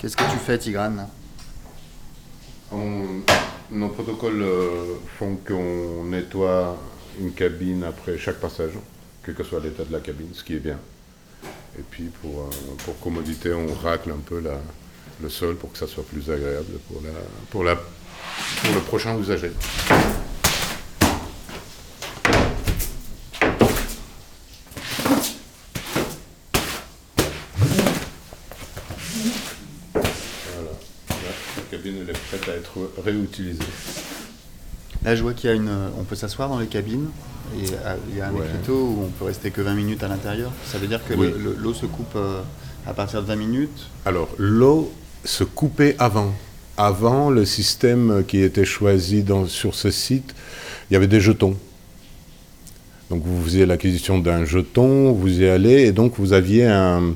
Qu'est-ce que tu fais, Tigrane Nos protocoles euh, font qu'on nettoie une cabine après chaque passage, quel que soit l'état de la cabine, ce qui est bien. Et puis pour, euh, commodité, on racle un peu le sol pour que ça soit plus agréable pour, pour le prochain usager. La cabine elle est prête à être réutilisée. Là, je vois qu'il y a une. On peut s'asseoir dans les cabines. Et euh, il y a un Ouais. écriteau où on peut rester que 20 minutes à l'intérieur. Ça veut dire que Oui. le- le- l'eau se coupe euh, à partir de 20 minutes. Alors, l'eau se coupait avant. Avant, le système qui était choisi dans- sur ce site, il y avait des jetons. Donc, vous faisiez l'acquisition d'un jeton, vous y allez, et donc vous aviez un,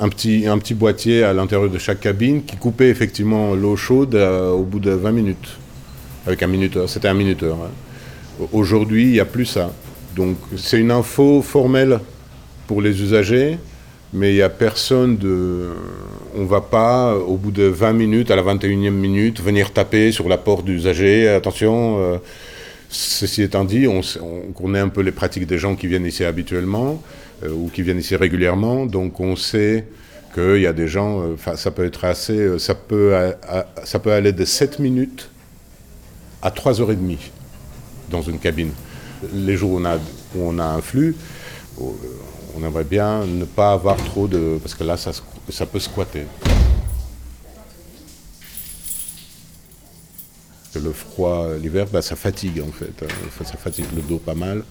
un, petit, un petit boîtier à l'intérieur de chaque cabine qui coupait effectivement l'eau chaude euh, au bout de 20 minutes. Avec un minuteur, c'était un minuteur. hein. Aujourd'hui, il n'y a plus ça. Donc, c'est une info formelle pour les usagers, mais il n'y a personne de. On ne va pas, au bout de 20 minutes, à la 21e minute, venir taper sur la porte d'usager. Attention, euh, ceci étant dit, on, on connaît un peu les pratiques des gens qui viennent ici habituellement euh, ou qui viennent ici régulièrement, donc on sait qu'il y a des gens. euh, ça peut être assez. euh, Ça peut, ça peut aller de 7 minutes à 3h30 dans une cabine. Les jours où on a, où on a un flux, euh, on aimerait bien ne pas avoir trop de... Parce que là, ça, ça peut squatter. Le froid, euh, l'hiver, bah, ça fatigue en fait. ça fatigue le dos pas mal.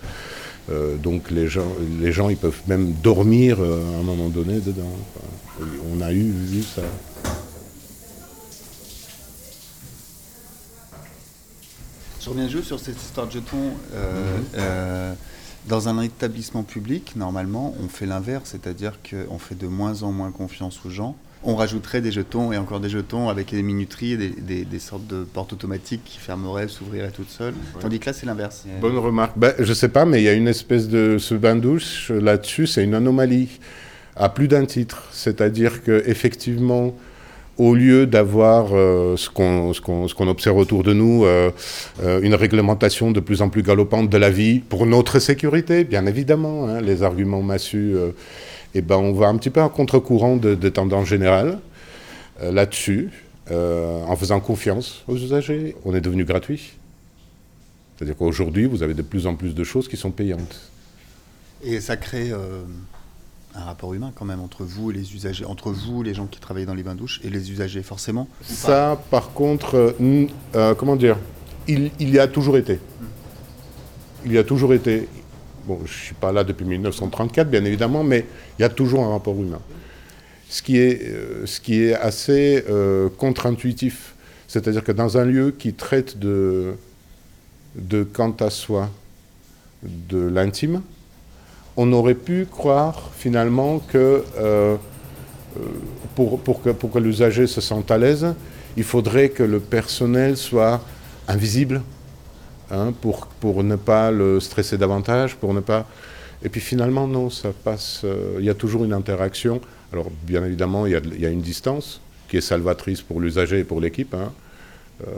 Euh, donc les gens, les gens, ils peuvent même dormir euh, à un moment donné dedans. Enfin, on a eu vu ça. Je reviens juste sur cette histoire de jetons. Euh, euh, dans un établissement public, normalement, on fait l'inverse, c'est-à-dire qu'on fait de moins en moins confiance aux gens. On rajouterait des jetons et encore des jetons avec des minuteries et des, des- des sortes de portes automatiques qui fermeraient, s'ouvriraient toutes seules. Tandis que là, c'est l'inverse. Bonne remarque. Ben, je sais pas, mais il y a une espèce de ce bain douche euh, là-dessus, c'est une anomalie à plus d'un titre. C'est-à-dire que effectivement, au lieu d'avoir euh, ce qu'on observe autour de nous, euh, euh, une réglementation de plus en plus galopante de la vie pour notre sécurité, bien évidemment, hein, les arguments massus, euh, eh ben on va un petit peu à contre-courant de, de tendances générales euh, là-dessus, euh, en faisant confiance aux usagers. On est devenu gratuit. C'est-à-dire qu'aujourd'hui, vous avez de plus en plus de choses qui sont payantes. Et ça crée euh, un rapport humain quand même entre vous et les usagers, entre vous, les gens qui travaillent dans les bains douches, et les usagers, forcément. Ça, par contre, comment dire, il, il y a toujours été. Il y a toujours été. Bon, je ne suis pas là depuis 1934, bien évidemment, mais il y a toujours un rapport humain. Ce qui est, euh, assez euh, contre-intuitif. C'est-à-dire que dans un lieu qui traite de, quant à soi, de l'intime, on aurait pu croire finalement que euh, pour que, pour que l'usager se sente à l'aise, il faudrait que le personnel soit invisible hein, pour, ne pas le stresser davantage, pour ne pas... Et puis finalement, non, ça passe... euh, il y a toujours une interaction. Alors, bien évidemment, il y a, une distance qui est salvatrice pour l'usager et pour l'équipe. hein. Euh,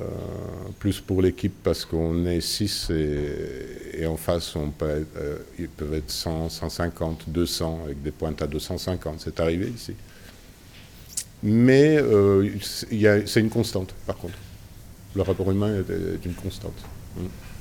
plus pour l'équipe parce qu'on est 6 et, en face, euh, ils peuvent être 100, 150, 200, avec des pointes à 250. C'est arrivé ici. Mais c'est une constante, par contre. Le rapport humain est une constante. Mm.